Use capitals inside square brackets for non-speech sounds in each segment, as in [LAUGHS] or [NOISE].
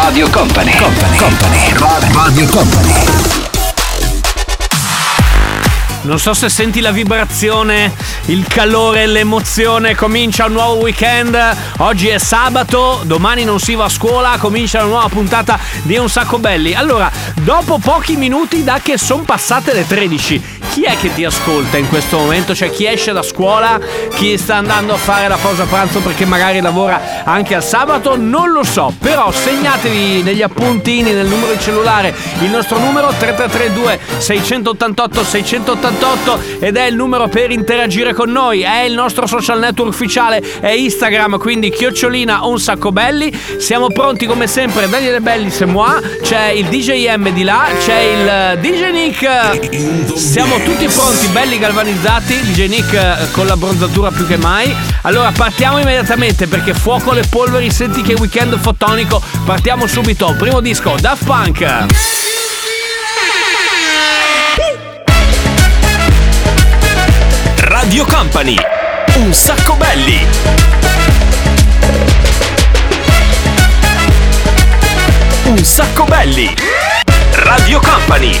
Radio Company, Company, Company, Radio Company. Non so se senti la vibrazione, il calore, l'emozione. Comincia un nuovo weekend. Oggi è sabato, domani non si va a scuola. Comincia una nuova puntata di Un Sacco Belli. Allora, dopo pochi minuti da che sono passate le 13, chi è che ti ascolta in questo momento? Cioè, chi esce da scuola, chi sta andando a fare la pausa pranzo perché magari lavora anche al sabato? Non lo so. Però segnatevi negli appuntini, nel numero di cellulare, il nostro numero 3332 688 688 ed è il numero per interagire con noi. È il nostro social network ufficiale, è Instagram, quindi chiocciolina un sacco belli. Siamo pronti come sempre, Daniele Belli c'est moi, c'è il DJ M di là, c'è il DJ Nick. Siamo tutti pronti, belli galvanizzati. DJ Nick eh, con la bronzatura più che mai. Allora partiamo immediatamente perché fuoco le polveri, senti che weekend fotonico. Partiamo subito. Primo disco, Daft Punk. Radio Company. Un sacco belli. Un sacco belli. Radio Company.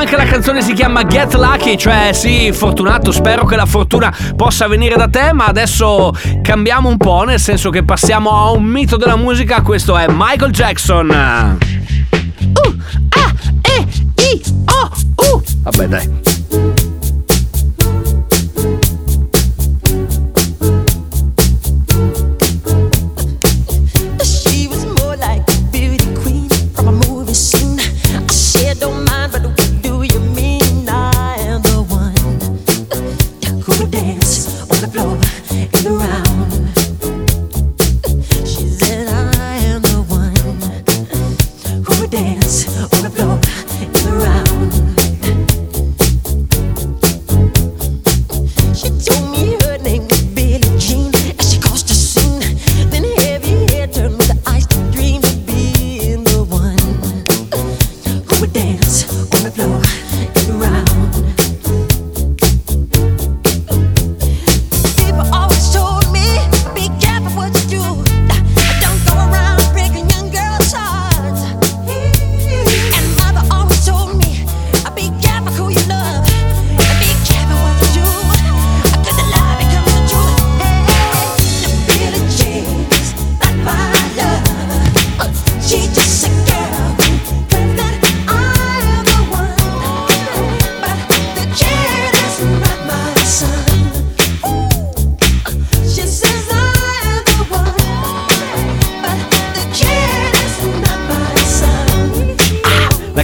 Punk, la canzone si chiama Get Lucky, cioè sì, fortunato, spero che la fortuna possa venire da te, ma adesso cambiamo un po', nel senso che passiamo a un mito della musica, questo è Michael Jackson. Uh, ah, e, i, o, u. Vabbè dai.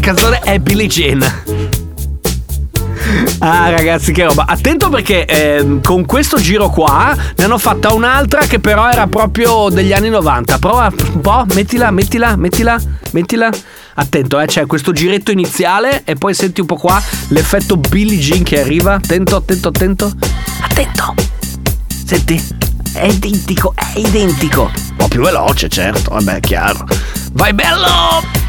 Canzone è Billie Jean. Ah ragazzi che roba. Attento perché ehm, con questo giro qua Ne hanno fatta un'altra che però era proprio degli anni 90 Prova un po' Mettila, mettila, mettila Mettila. Attento eh c'è questo giretto iniziale E poi senti un po' qua L'effetto Billie Jean che arriva. Attento, attento, attento. Attento. Senti. È identico, è identico. Un po' più veloce certo Vabbè chiaro. Vai bello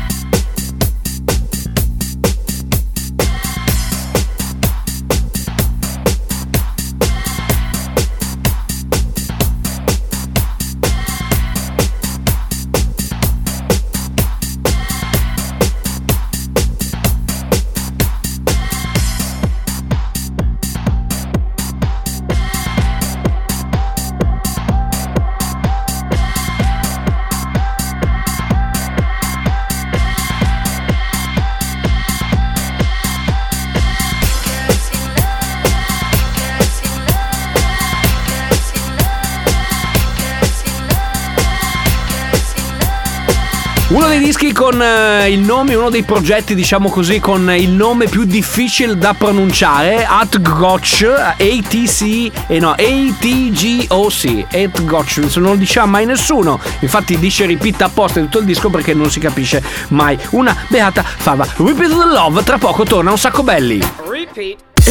Uno dei dischi con eh, il nome, uno dei progetti, diciamo così, con il nome più difficile da pronunciare, Atgoch, ATC, e no, ATGOC, Atgoch, non lo diceva mai nessuno, infatti dice ripita apposta in tutto il disco perché non si capisce mai. Una beata fava. Repeat the Love, tra poco torna un sacco belli.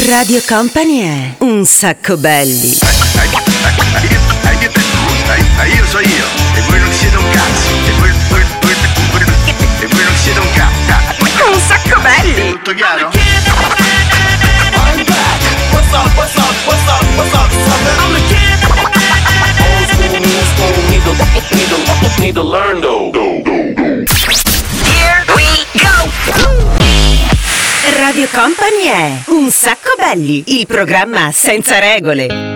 Radio Company è un sacco belli. Io so io, e voi non siete un cazzo, Un sacco belli. Tutto chiaro? What's up, what's up, what's up, what's up, sucker? I'm the kid. Old school, new school, need to, need to, need to learn though. Here we go. Radio Company è un sacco belli, il programma senza regole.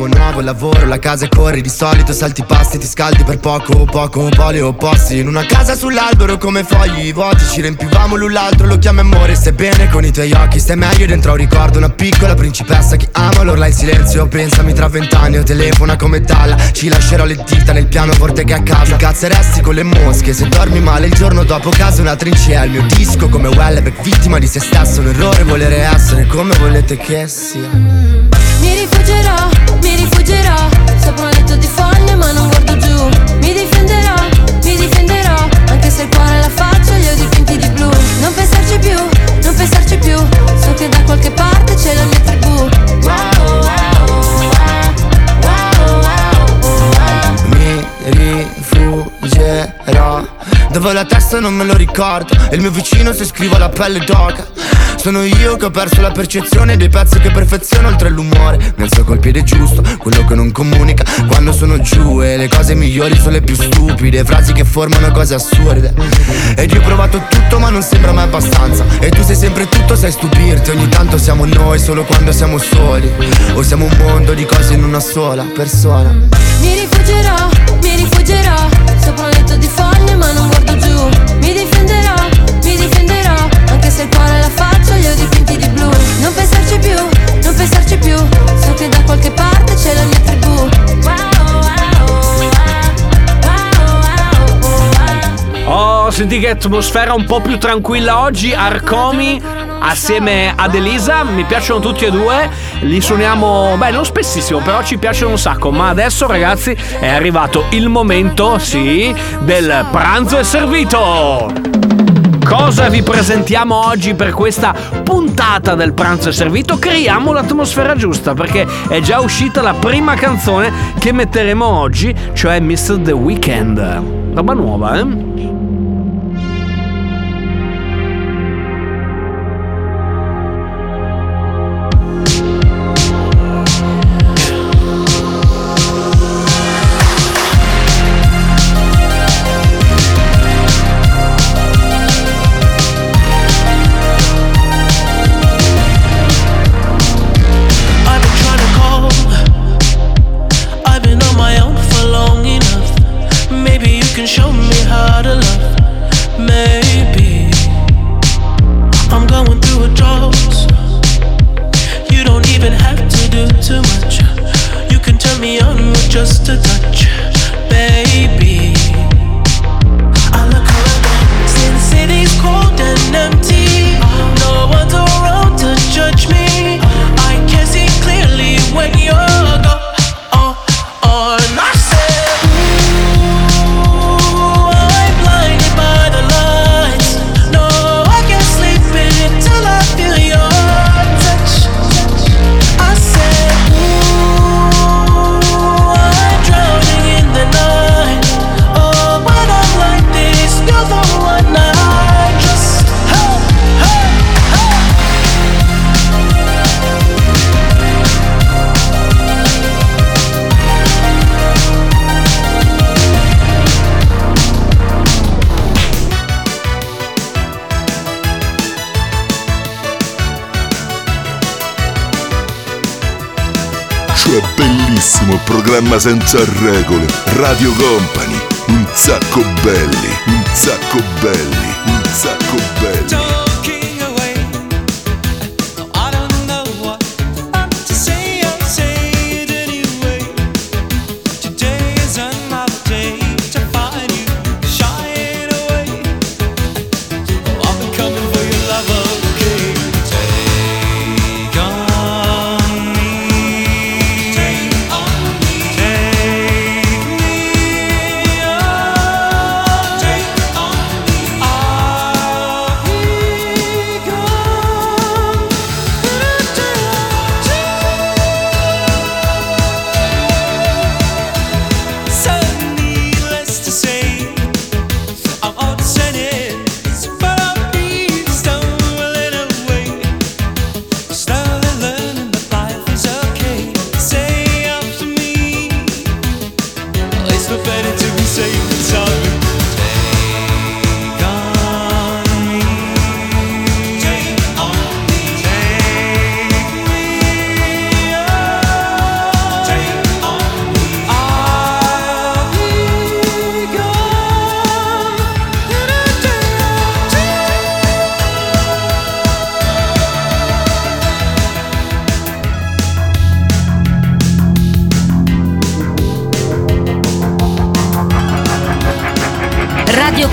Sei un nuovo, lavoro, la casa e corri Di solito salti pasti, ti scaldi per poco Poco, poli opposti. In una casa sull'albero come fogli vuoti Ci riempivamo l'un l'altro, lo chiami amore Stai bene con i tuoi occhi, stai meglio dentro un ricordo Una piccola principessa che ama l'orla in silenzio Pensami tra vent'anni o telefona come Dalla. Ci lascerò le dita nel pianoforte che a casa Ti cazzeresti con le mosche Se dormi male il giorno dopo casa una trincea Il mio disco come Wellebeck, vittima di se stesso Un errore volere essere come volete che sia Mi rifuggerò, mi rifuggerò. Sopra un letto di foglie ma non guardo giù. Mi difenderò, mi difenderò. Anche se il cuore la faccia li ho dipinti di blu. Non pensarci più, non pensarci più. So che da qualche parte c'è la mia tribù. wow, Dove la testa non me lo ricordo. E il mio vicino se scrivo la pelle d'oca. Sono io che ho perso la percezione Dei pezzi che perfeziono oltre l'umore. Alzo col piede giusto, quello che non comunica. Quando sono giù e le cose migliori sono le più stupide. Frasi che formano cose assurde. Ed io ho provato tutto ma non sembra mai abbastanza. E tu sei sempre tutto, sai stupirti. Ogni tanto siamo noi solo quando siamo soli. O siamo un mondo di cose in una sola persona. Mi rifuggerò, mi rifuggerò pensarci più So che da qualche parte c'è la mia tribù Oh, senti che atmosfera un po' più tranquilla oggi. Arcomi assieme ad Elisa, mi piacciono tutti e due. Li suoniamo, beh, non spessissimo, però ci piacciono un sacco. Ma adesso, ragazzi, è arrivato il momento, sì, del pranzo è servito. Cosa vi presentiamo oggi per questa puntata del pranzo servito? Creiamo l'atmosfera giusta perché è già uscita la prima canzone che metteremo oggi, cioè Mr. The Weeknd. Roba nuova, eh? che bellissimo programma senza regole, Radio Company, un sacco belli, un sacco belli, un sacco belli.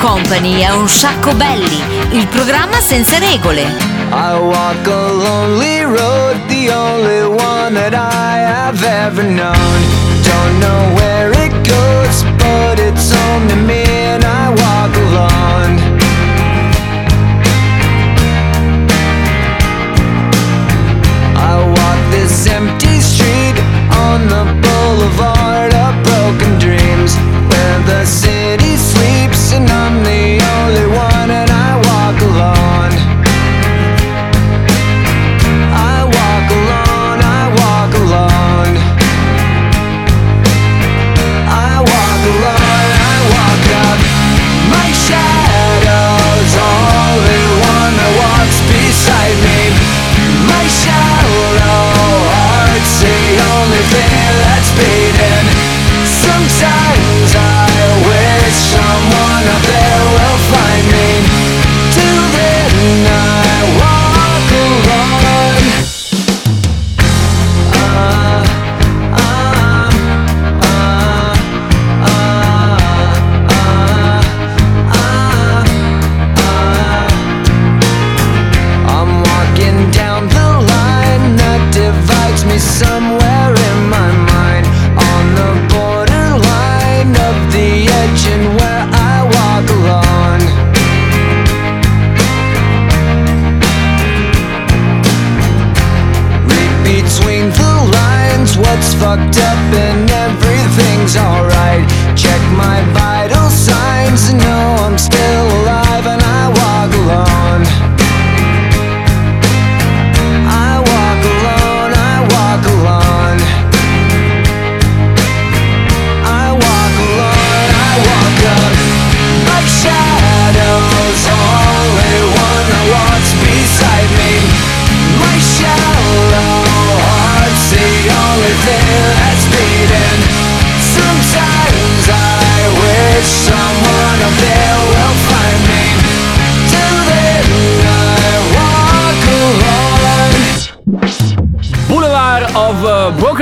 Company è un sacco belli, il programma senza regole. I walk a lonely road, the only one that I have ever known. Don't know where it goes, but it's only me.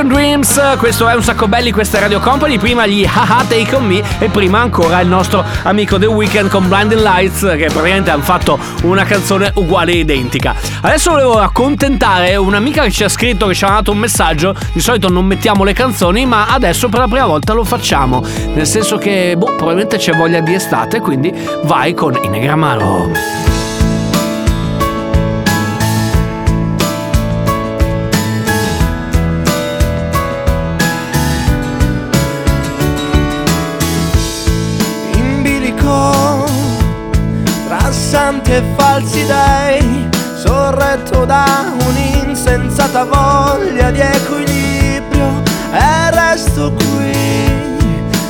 Broken Dreams. Questo è un sacco belli, questa è Radio Company. Prima gli Haha Take On Me e prima ancora il nostro amico The Weeknd con Blinding Lights che praticamente hanno fatto una canzone uguale e identica. Adesso volevo accontentare un'amica che ci ha scritto, che ci ha dato un messaggio. Di solito non mettiamo le canzoni, ma adesso per la prima volta lo facciamo. Nel senso che, boh, probabilmente c'è voglia di estate, quindi vai con Inegramaro. Santi e falsi dei sorretto da un'insensata voglia di equilibrio e resto qui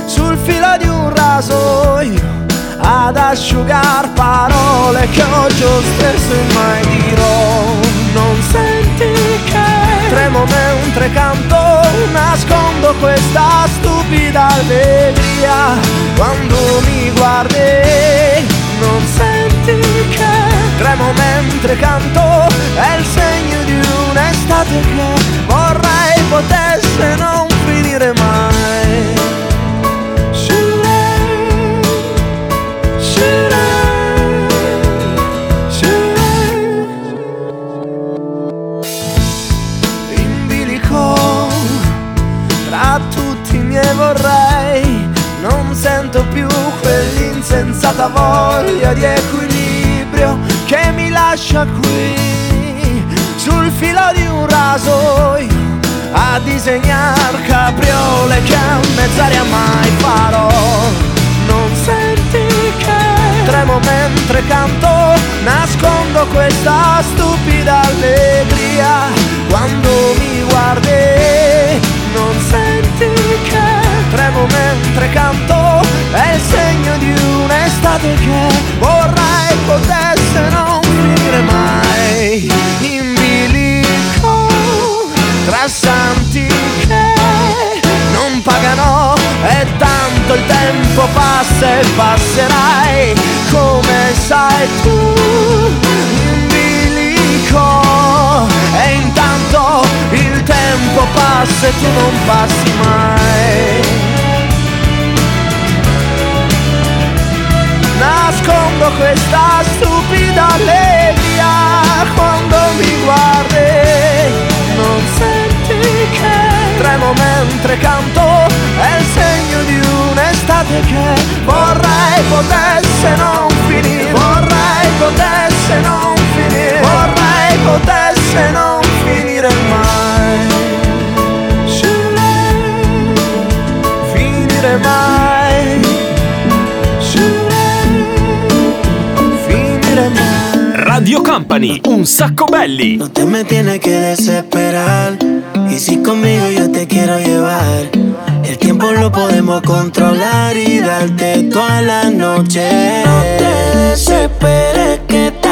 sul filo di un rasoio ad asciugar parole che oggi ho stesso e mai dirò. Non senti che tremo mentre canto nascondo questa stupida allegria quando mi guardi mentre canto è il segno di un'estate che vorrei potesse non finire mai Shirei, shirei, shirei. in bilico tutti miei vorrei non sento più quell'insensata voglia di equilibrio lascia qui sul filo di un rasoio a disegnar capriole che a mezz'aria mai farò. Non senti che tremo mentre canto nascondo questa stupida allegria. Quando mi guardi non senti che tremo mentre canto è il segno di un'estate che vorrei potesse non passa e passerai come sai tu in bilico. E intanto il tempo passa e tu non passi mai. Nascondo questa stupida allegria quando mi guardi. Non senti che tremo mentre canto un'estate che vorrei potesse non finire. Vorrei potesse non finire. Vorrei potesse non finire mai. Shirei, finire mai. Finire mai. Radio Company, un sacco belli. No te me tienes que desesperar. Y si conmigo yo te quiero llevar, tiempo lo podemos controlar y darte toda la noche. No te desesperes que esta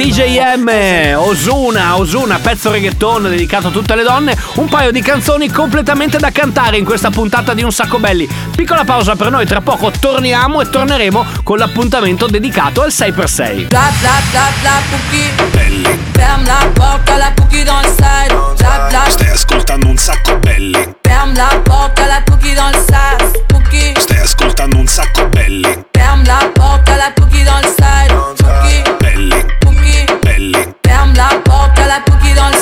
DJM, Osuna, Osuna, pezzo reggaeton dedicato a tutte le donne, un paio di canzoni completamente da cantare in questa puntata di Un Sacco Belli. Piccola pausa per noi, tra poco torniamo e torneremo con l'appuntamento dedicato al 6x6. Bla bla bla bla cookie Ferme la porte à la cookie dans le side Bla bla Stai ascoltando un sacco belli. Ferme la porte à la cookie dans le side Stai ascoltando un sacco belli. Ferme la porte à la cookie dans le side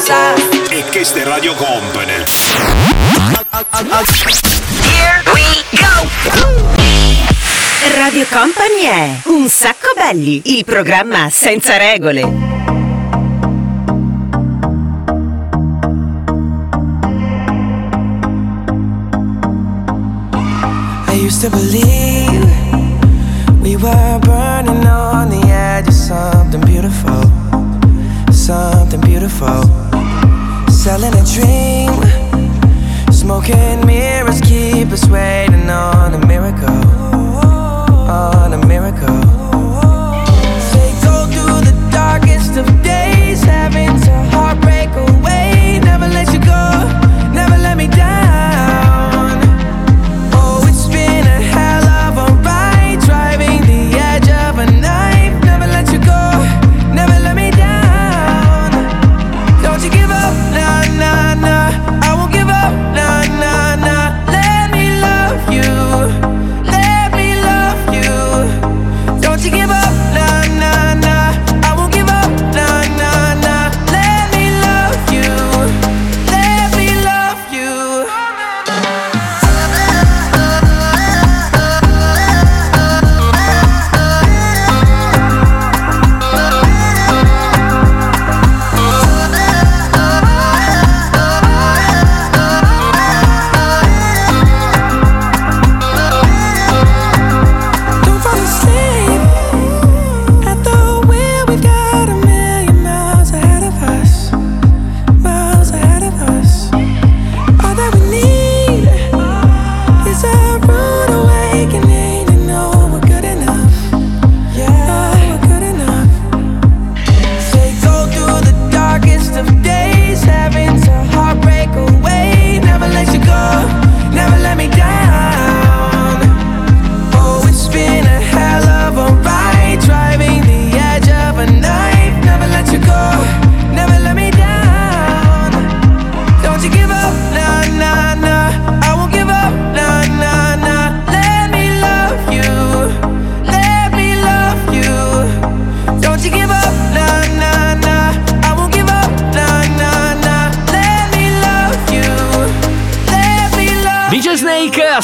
side E questa è Radio Company. Here we go! Radio Company è Un sacco belli, il programma senza regole. I used to believe we were burning on the edge of something beautiful, something beautiful. persuade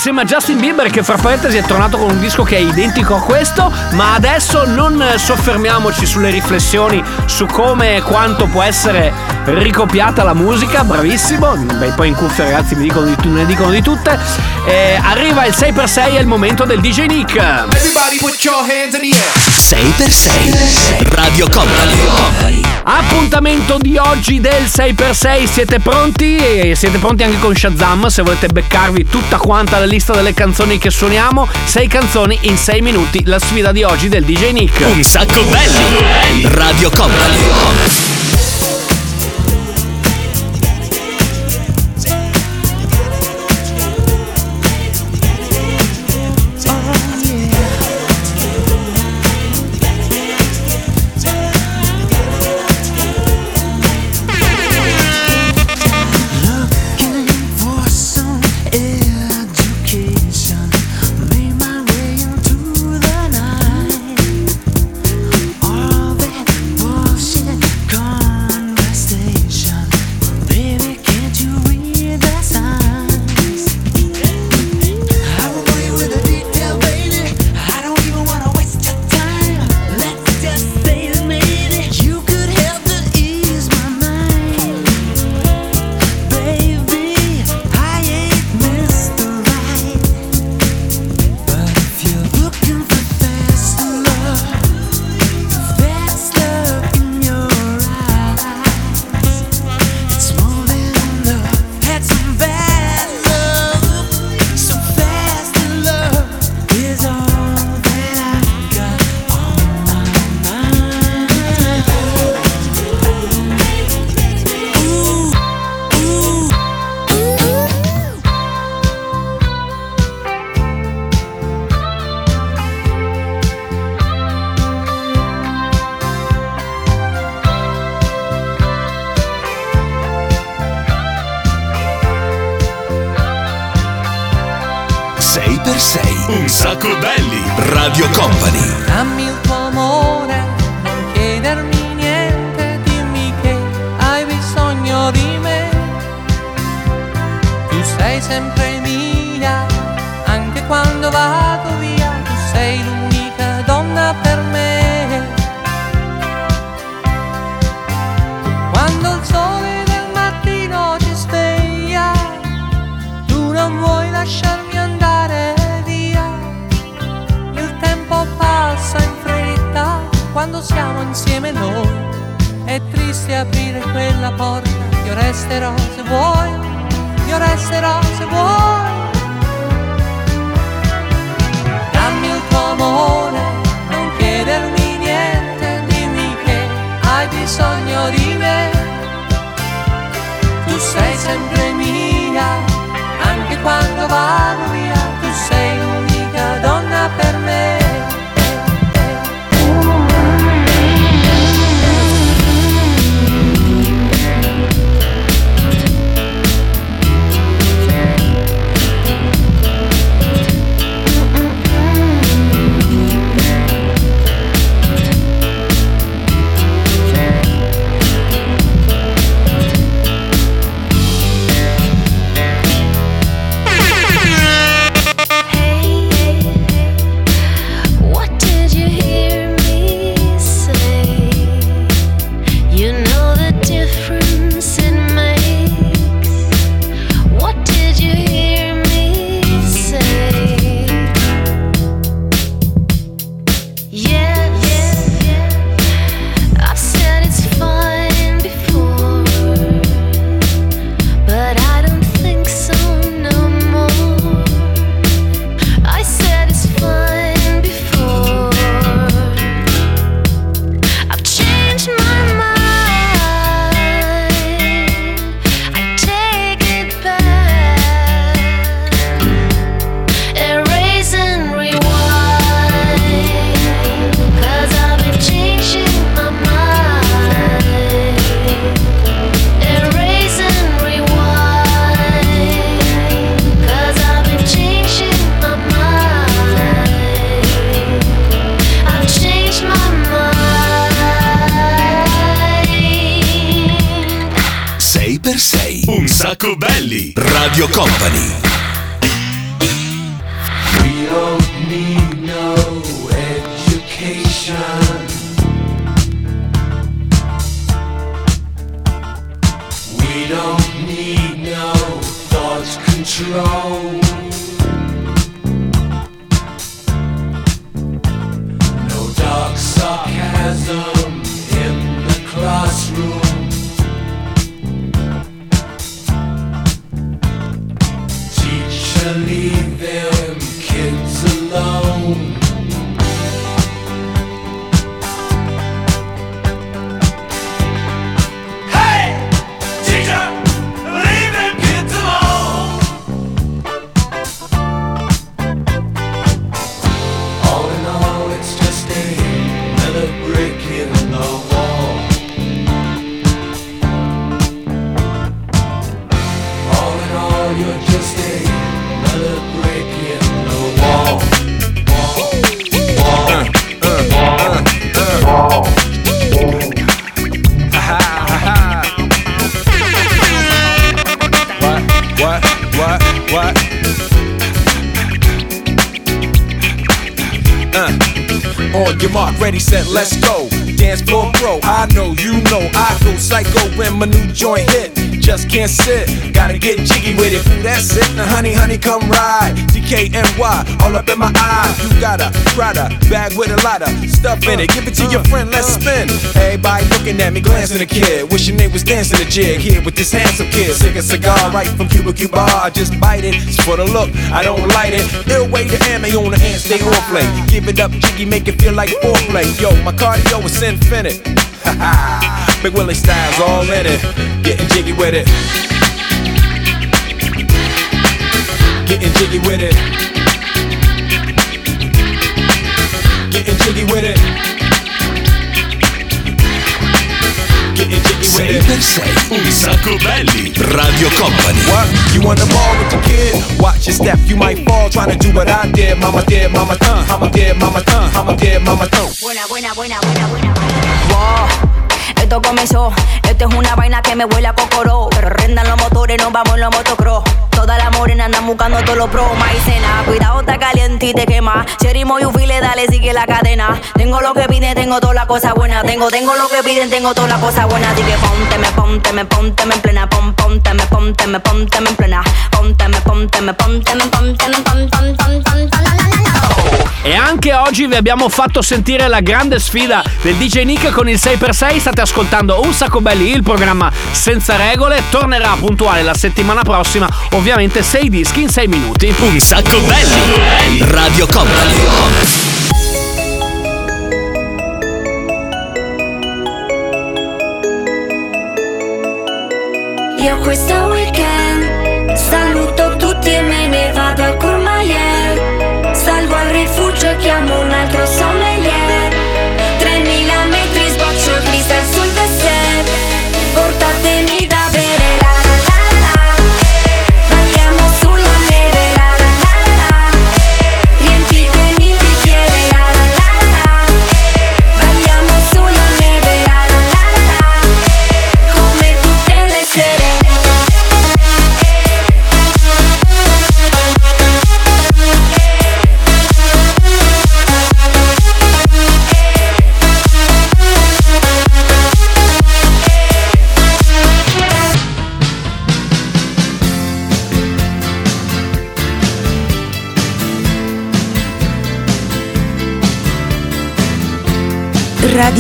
Snake assieme a Justin Bieber che fra parentesi è tornato con un disco che è identico a questo ma adesso non soffermiamoci sulle riflessioni su come e quanto può essere ricopiata la musica bravissimo beh poi in cuffia ragazzi mi dicono di, ne dicono di tutte Eh, arriva il 6x6 è il momento del DJ Nick Everybody put your hands in the air. 6x6 Radio Company. Appuntamento di oggi del 6x6, siete pronti? E siete pronti anche con Shazam se volete beccarvi tutta quanta la lista delle canzoni che suoniamo? 6 canzoni in 6 minuti, la sfida di oggi del DJ Nick. Un sacco belli. Radio Company. Porta, io resterò se vuoi, io resterò se vuoi. Dammi il tuo amore, non chiedermi niente, dimmi che hai bisogno di me. Tu sei sempre mia, anche quando vado via, tu sei l'unica donna per me. Come ride. DKNY, all up in my eyes. You got a Prada bag with a lot of stuff in it. Give it to your friend, let's spin. Everybody looking at me, glancing a kid. Wishing they was dancing a jig here with this handsome kid. Sick a cigar right from Cuba Cuba. I just bite it. It's for the look, I don't light it. Ill way to ammo on the hand, stay on play. Give it up, jiggy, make it feel like foreplay. Yo, my cardio is infinite. [LAUGHS] Big Willie styles all in it. Getting jiggy with it. Getting jiggy with it. Getting jiggy with it. Getting jiggy with it. with 6 it. per 6 Un sacco belli Radio Company What? You wanna ball with the kid? Watch your step, you might fall trying to do what I did. Mama did, mama uh, mama did, mama uh, mama did, mama uh. Buena, buena, buena, buena, buena. Wow, esto comenzó. Esto es una vaina que me huele a cocoró. Pero rendan los motores, nos vamos en los motocross. Todas las morenas andan buscando todos los pros. Maicena, cuidado, está caliente y te quema. Cherry Moyufile, dale, sigue la cadena. Tengo lo que piden, tengo toda la cosa buena. Tengo, tengo lo que piden, tengo toda la cosa buena. Así que ponte, me ponte, me ponte, me en plena. Pon, ponte, me ponte, me ponte, me en plena. Ponte, me ponte, me ponte, me ponte, me pon, pon, pon, pon, pon, la, la, la, la. E anche oggi vi abbiamo fatto sentire la grande sfida del DJ Nick con il 6x6. State ascoltando Un Sacco Belli, il programma senza regole. Tornerà puntuale la settimana prossima. Ovviamente 6 dischi in 6 minuti. Un sacco belli Radio Company Io questo weekend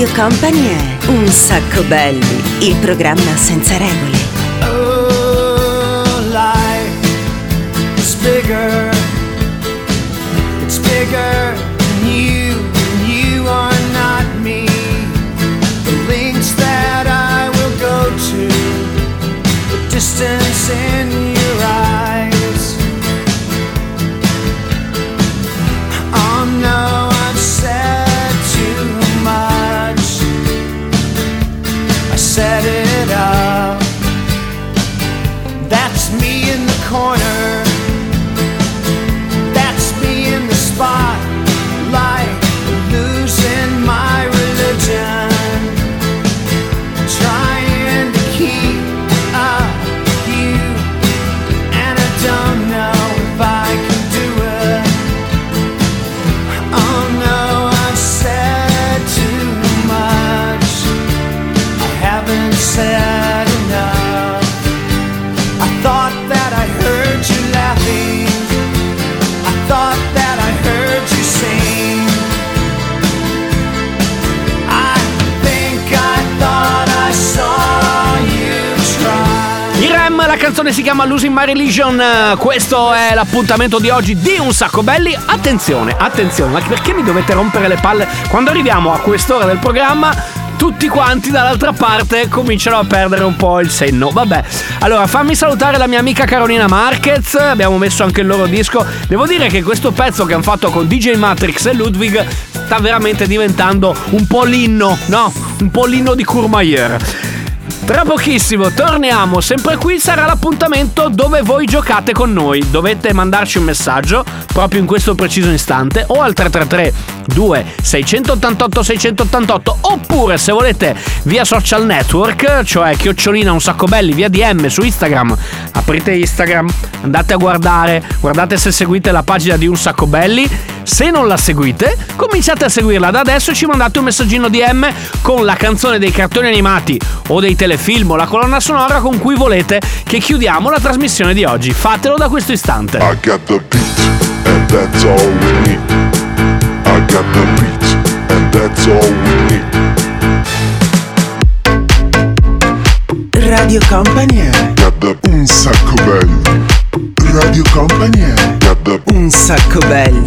Radio Company è Un sacco belli, il programma senza regole. Oh, life is bigger. La canzone si chiama Losing My Religion. eh, Questo è l'appuntamento di oggi di Un Sacco Belli. Attenzione, attenzione, ma perché mi dovete rompere le palle? Quando arriviamo a quest'ora del programma. Tutti quanti dall'altra parte cominciano a perdere un po' il senno. Vabbè, allora fammi salutare la mia amica Carolina Marquez. Abbiamo messo anche il loro disco. Devo dire che questo pezzo che hanno fatto con DJ Matrix e Ludwig sta veramente diventando un po' l'inno, no? Un po' l'inno di Courmayeur. Tra pochissimo torniamo, sempre qui sarà l'appuntamento dove voi giocate con noi. Dovete mandarci un messaggio proprio in questo preciso istante o al 333 2 688 688 oppure se volete via social network, cioè chiocciolina un sacco belli via DM su Instagram. Aprite Instagram, andate a guardare, guardate se seguite la pagina di un sacco belli. Se non la seguite, cominciate a seguirla da adesso e ci mandate un messaggino DM con la canzone dei cartoni animati o dei telefilm o la colonna sonora con cui volete che chiudiamo la trasmissione di oggi. Fatelo da questo istante. I got the beat, and that's all we need. I got the beat, and that's all we need. Radio Company Got the un sacco belli. Radio Company Got the un sacco belli.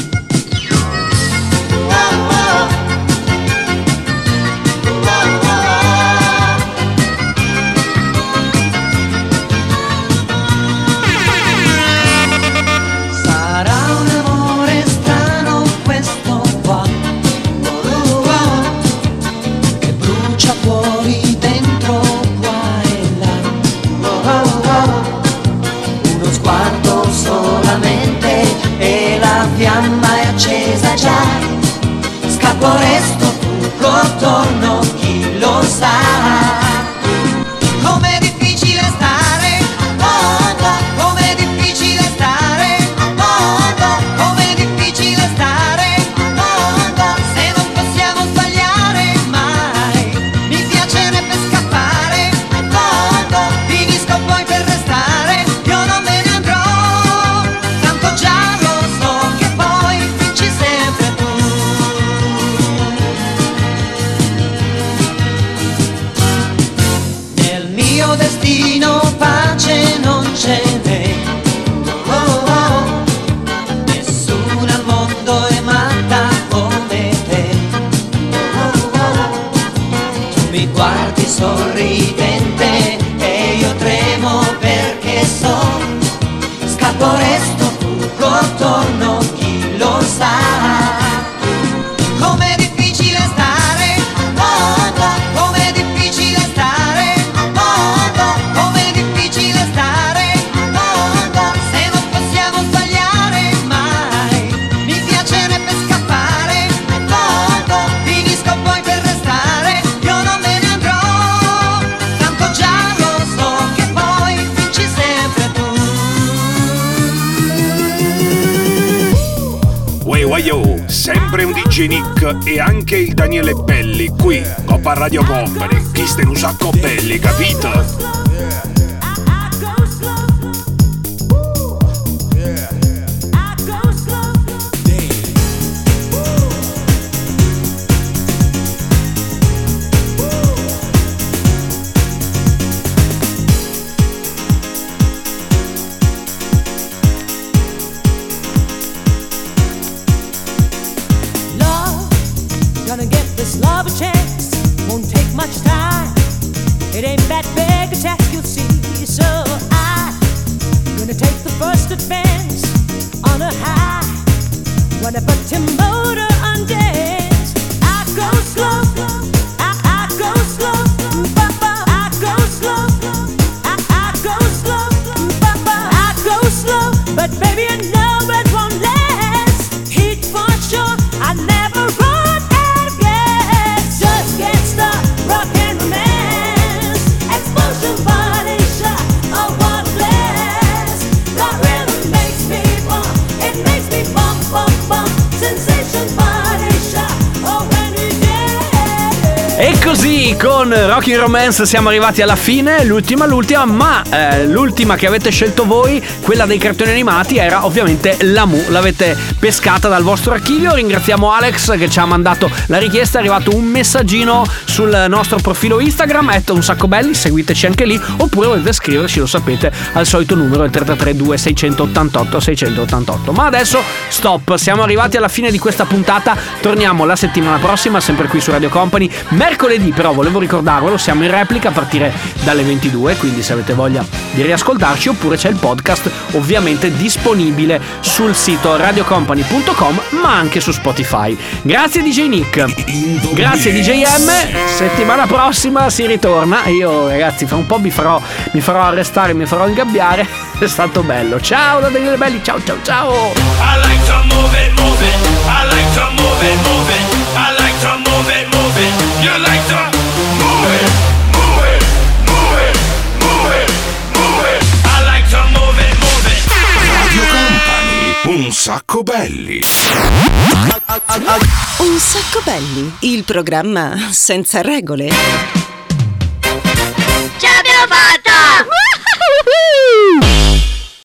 Romance siamo arrivati alla fine, l'ultima, l'ultima, ma eh, l'ultima che avete scelto voi, quella dei cartoni animati, era ovviamente la Mu. L'avete pescata dal vostro archivio. Ringraziamo Alex che ci ha mandato la richiesta. È arrivato un messaggino sul nostro profilo Instagram, è un sacco belli, seguiteci anche lì. Oppure potete scriverci, lo sapete, al solito numero il 332 688 688. Ma adesso stop, siamo arrivati alla fine di questa puntata. Torniamo la settimana prossima, sempre qui su Radio Company. Mercoledì, però, volevo ricordarvelo, siamo in replica a partire dalle 22. Quindi, se avete voglia di riascoltarci, oppure c'è il podcast, ovviamente disponibile sul sito radiocompany.com, ma anche su Spotify. Grazie, DJ Nick. Grazie, DJ M. Settimana prossima si ritorna. Io, ragazzi, fra un po' mi farò, mi farò arrestare, mi farò ingabbiare. È stato bello. Ciao da Daniele Belli, ciao, ciao, ciao. I like to un sacco belli. Un sacco belli, il programma senza regole. Ce l'abbiamo fatta!